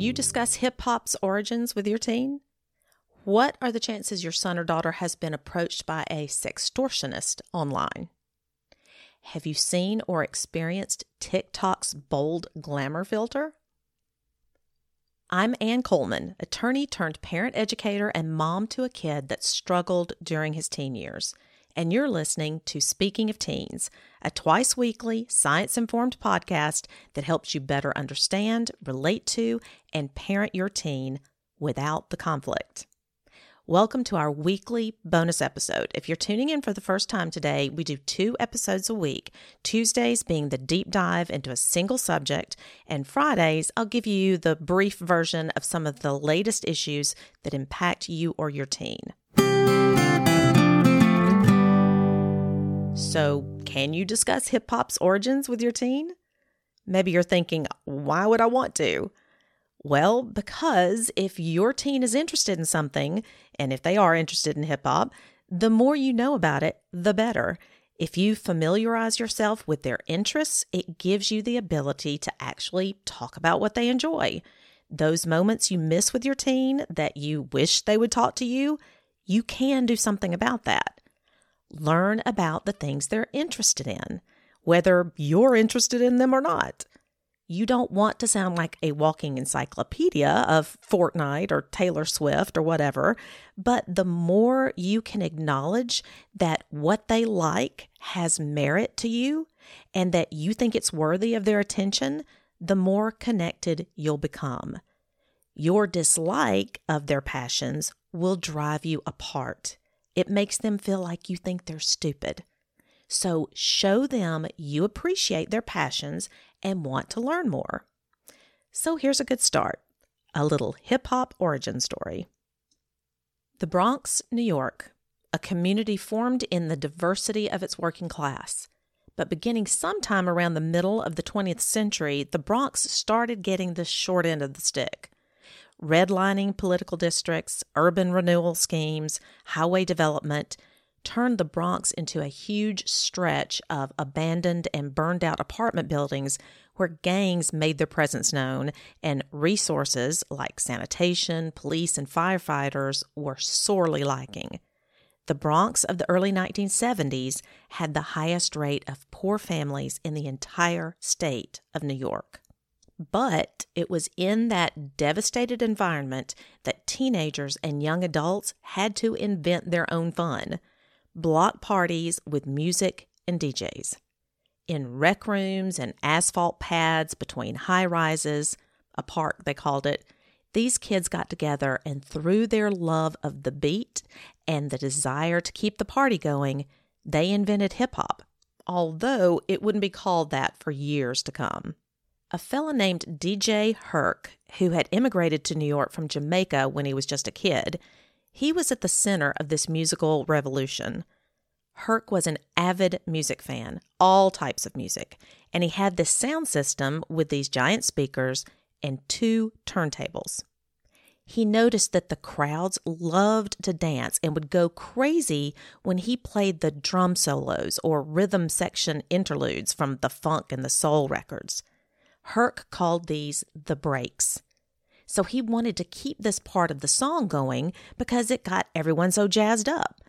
Can you discuss hip hop's origins with your teen? What are the chances your son or daughter has been approached by a sextortionist online? Have you seen or experienced TikTok's bold glamour filter? I'm Ann Coleman, attorney turned parent educator and mom to a kid that struggled during his teen years. And you're listening to Speaking of Teens, a twice weekly, science informed podcast that helps you better understand, relate to, and parent your teen without the conflict. Welcome to our weekly bonus episode. If you're tuning in for the first time today, we do two episodes a week. Tuesdays being the deep dive into a single subject, and Fridays, I'll give you the brief version of some of the latest issues that impact you or your teen. So, can you discuss hip hop's origins with your teen? Maybe you're thinking, why would I want to? Well, because if your teen is interested in something, and if they are interested in hip hop, the more you know about it, the better. If you familiarize yourself with their interests, it gives you the ability to actually talk about what they enjoy. Those moments you miss with your teen that you wish they would talk to you, you can do something about that. Learn about the things they're interested in, whether you're interested in them or not you don't want to sound like a walking encyclopedia of Fortnite or Taylor Swift or whatever, but the more you can acknowledge that what they like has merit to you and that you think it's worthy of their attention, the more connected you'll become. Your dislike of their passions will drive you apart. It makes them feel like you think they're stupid. So show them you appreciate their passions and want to learn more. So here's a good start a little hip hop origin story. The Bronx, New York, a community formed in the diversity of its working class. But beginning sometime around the middle of the 20th century, the Bronx started getting the short end of the stick. Redlining political districts, urban renewal schemes, highway development, turned the Bronx into a huge stretch of abandoned and burned out apartment buildings where gangs made their presence known and resources like sanitation, police, and firefighters were sorely lacking. The Bronx of the early 1970s had the highest rate of poor families in the entire state of New York. But it was in that devastated environment that teenagers and young adults had to invent their own fun block parties with music and DJs. In rec rooms and asphalt pads between high rises, a park they called it, these kids got together and through their love of the beat and the desire to keep the party going, they invented hip hop, although it wouldn't be called that for years to come. A fellow named DJ Herc, who had immigrated to New York from Jamaica when he was just a kid, he was at the center of this musical revolution. Herc was an avid music fan, all types of music, and he had this sound system with these giant speakers and two turntables. He noticed that the crowds loved to dance and would go crazy when he played the drum solos or rhythm section interludes from the funk and the soul records. Herc called these the breaks. So he wanted to keep this part of the song going because it got everyone so jazzed up.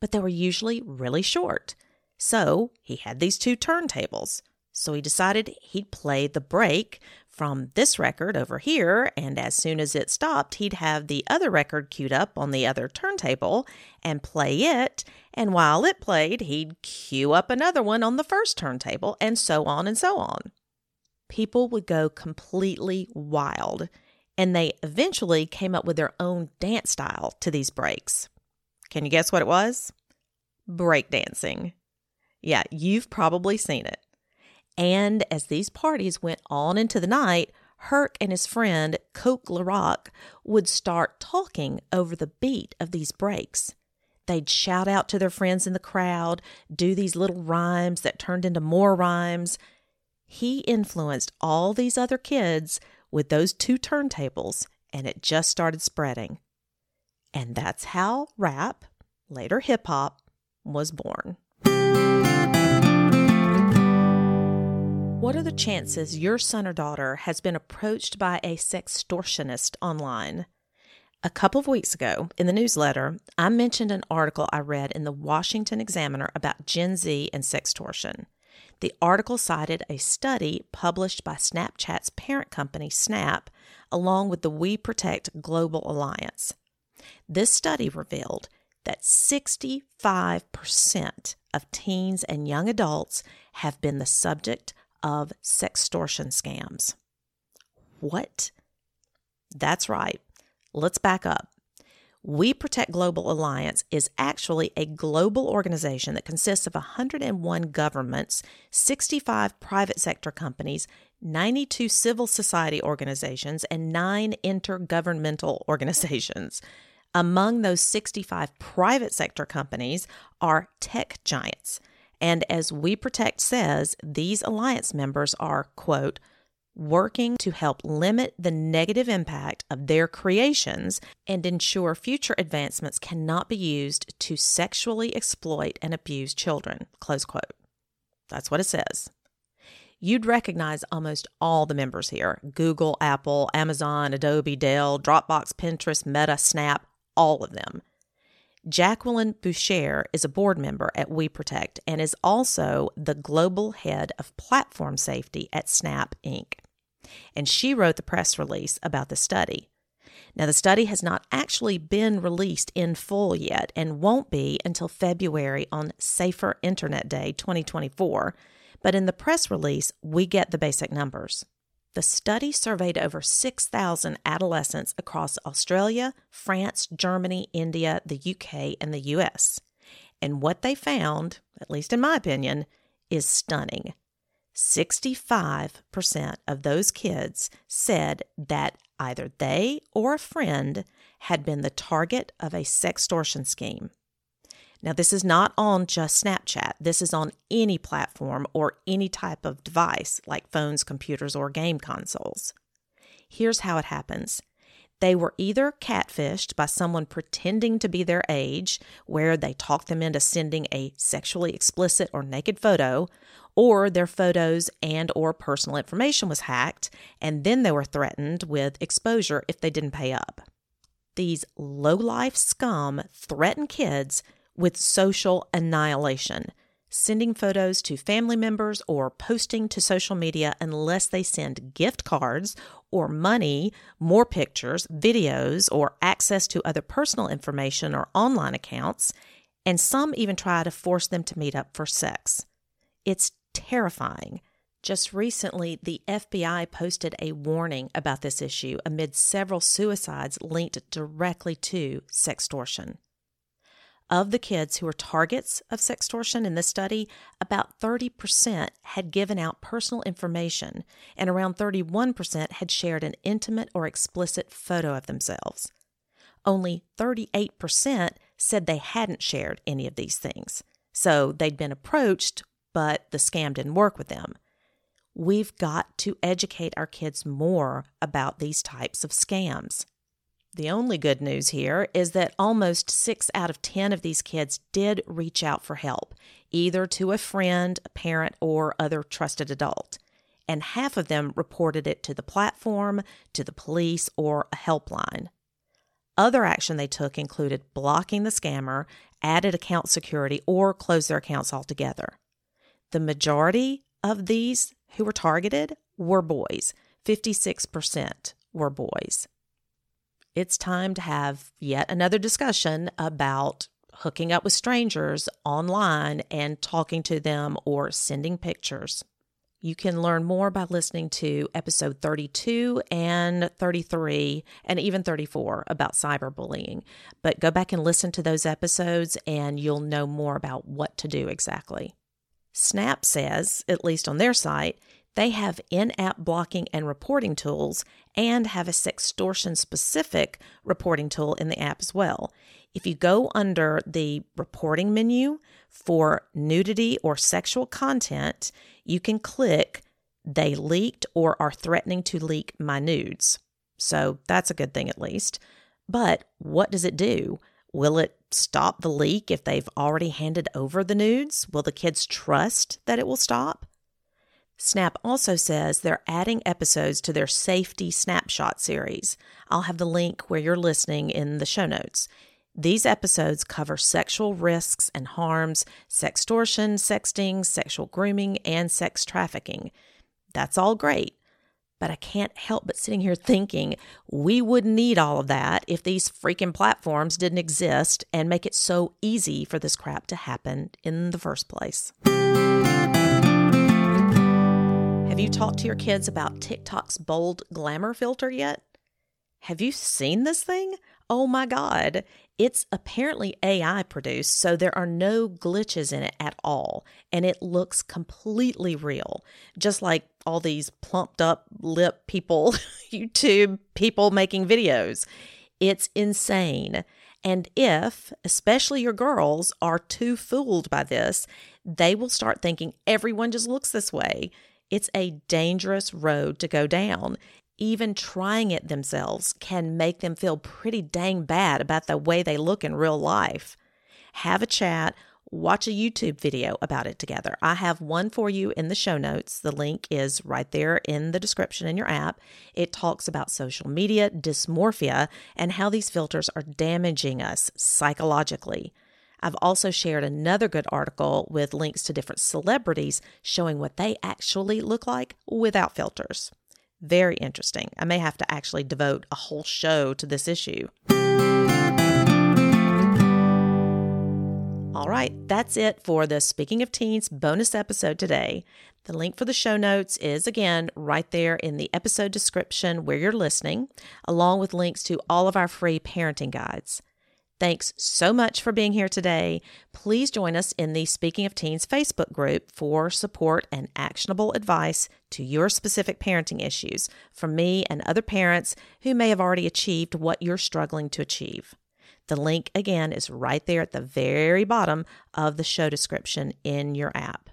But they were usually really short. So he had these two turntables. So he decided he'd play the break from this record over here, and as soon as it stopped, he'd have the other record queued up on the other turntable and play it. And while it played, he'd cue up another one on the first turntable, and so on and so on. People would go completely wild and they eventually came up with their own dance style to these breaks. Can you guess what it was? Breakdancing. Yeah, you've probably seen it. And as these parties went on into the night, Herc and his friend Coke LaRock would start talking over the beat of these breaks. They'd shout out to their friends in the crowd, do these little rhymes that turned into more rhymes. He influenced all these other kids with those two turntables, and it just started spreading. And that's how rap, later hip hop, was born. What are the chances your son or daughter has been approached by a sextortionist online? A couple of weeks ago in the newsletter, I mentioned an article I read in the Washington Examiner about Gen Z and sextortion. The article cited a study published by Snapchat's parent company, Snap, along with the WeProtect Global Alliance. This study revealed that 65% of teens and young adults have been the subject of sextortion scams. What? That's right. Let's back up. WeProtect Global Alliance is actually a global organization that consists of 101 governments, 65 private sector companies, 92 civil society organizations, and nine intergovernmental organizations. Among those 65 private sector companies are tech giants and as WeProtect says, these alliance members are, quote, working to help limit the negative impact of their creations and ensure future advancements cannot be used to sexually exploit and abuse children, close quote. That's what it says. You'd recognize almost all the members here Google, Apple, Amazon, Adobe, Dell, Dropbox, Pinterest, Meta, Snap, all of them. Jacqueline Beauchere is a board member at WeProtect and is also the global head of platform safety at Snap Inc. And she wrote the press release about the study. Now, the study has not actually been released in full yet and won't be until February on Safer Internet Day 2024. But in the press release, we get the basic numbers. The study surveyed over 6,000 adolescents across Australia, France, Germany, India, the UK, and the US. And what they found, at least in my opinion, is stunning. 65% of those kids said that either they or a friend had been the target of a sextortion scheme. Now, this is not on just Snapchat. This is on any platform or any type of device like phones, computers, or game consoles. Here's how it happens they were either catfished by someone pretending to be their age, where they talked them into sending a sexually explicit or naked photo, or their photos and or personal information was hacked, and then they were threatened with exposure if they didn't pay up. These low-life scum threaten kids with social annihilation, sending photos to family members or posting to social media unless they send gift cards or money, more pictures, videos, or access to other personal information or online accounts, and some even try to force them to meet up for sex. It's terrifying. Just recently, the FBI posted a warning about this issue amid several suicides linked directly to sextortion. Of the kids who were targets of sextortion in this study, about 30% had given out personal information, and around 31% had shared an intimate or explicit photo of themselves. Only 38% said they hadn't shared any of these things. So they'd been approached, but the scam didn't work with them. We've got to educate our kids more about these types of scams. The only good news here is that almost six out of 10 of these kids did reach out for help, either to a friend, a parent, or other trusted adult. And half of them reported it to the platform, to the police, or a helpline. Other action they took included blocking the scammer, added account security, or closed their accounts altogether. The majority of these who were targeted were boys. 56% were boys it's time to have yet another discussion about hooking up with strangers online and talking to them or sending pictures. You can learn more by listening to episode 32 and 33 and even 34 about cyberbullying. But go back and listen to those episodes and you'll know more about what to do exactly. Snap says, at least on their site, they have in app blocking and reporting tools and have a sextortion specific reporting tool in the app as well. If you go under the reporting menu for nudity or sexual content, you can click they leaked or are threatening to leak my nudes. So that's a good thing at least. But what does it do? Will it stop the leak if they've already handed over the nudes? Will the kids trust that it will stop? Snap also says they're adding episodes to their Safety Snapshot series. I'll have the link where you're listening in the show notes. These episodes cover sexual risks and harms, sextortion, sexting, sexual grooming, and sex trafficking. That's all great. But I can't help but sitting here thinking we wouldn't need all of that if these freaking platforms didn't exist and make it so easy for this crap to happen in the first place. Have you talked to your kids about TikTok's bold glamour filter yet? Have you seen this thing? Oh my God. It's apparently AI produced, so there are no glitches in it at all, and it looks completely real, just like all these plumped up lip people, YouTube people making videos. It's insane. And if, especially your girls, are too fooled by this, they will start thinking everyone just looks this way. It's a dangerous road to go down even trying it themselves can make them feel pretty dang bad about the way they look in real life. Have a chat, watch a YouTube video about it together. I have one for you in the show notes. The link is right there in the description in your app. It talks about social media, dysmorphia, and how these filters are damaging us psychologically. I've also shared another good article with links to different celebrities showing what they actually look like without filters. Very interesting. I may have to actually devote a whole show to this issue. All right, that's it for the Speaking of Teens bonus episode today. The link for the show notes is again right there in the episode description where you're listening, along with links to all of our free parenting guides. Thanks so much for being here today. Please join us in the Speaking of Teens Facebook group for support and actionable advice to your specific parenting issues from me and other parents who may have already achieved what you're struggling to achieve. The link again is right there at the very bottom of the show description in your app.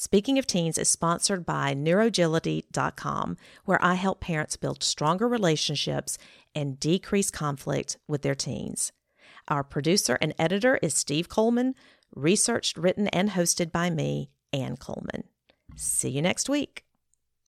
Speaking of Teens is sponsored by Neurogility.com, where I help parents build stronger relationships and decrease conflict with their teens. Our producer and editor is Steve Coleman, researched, written, and hosted by me, Ann Coleman. See you next week.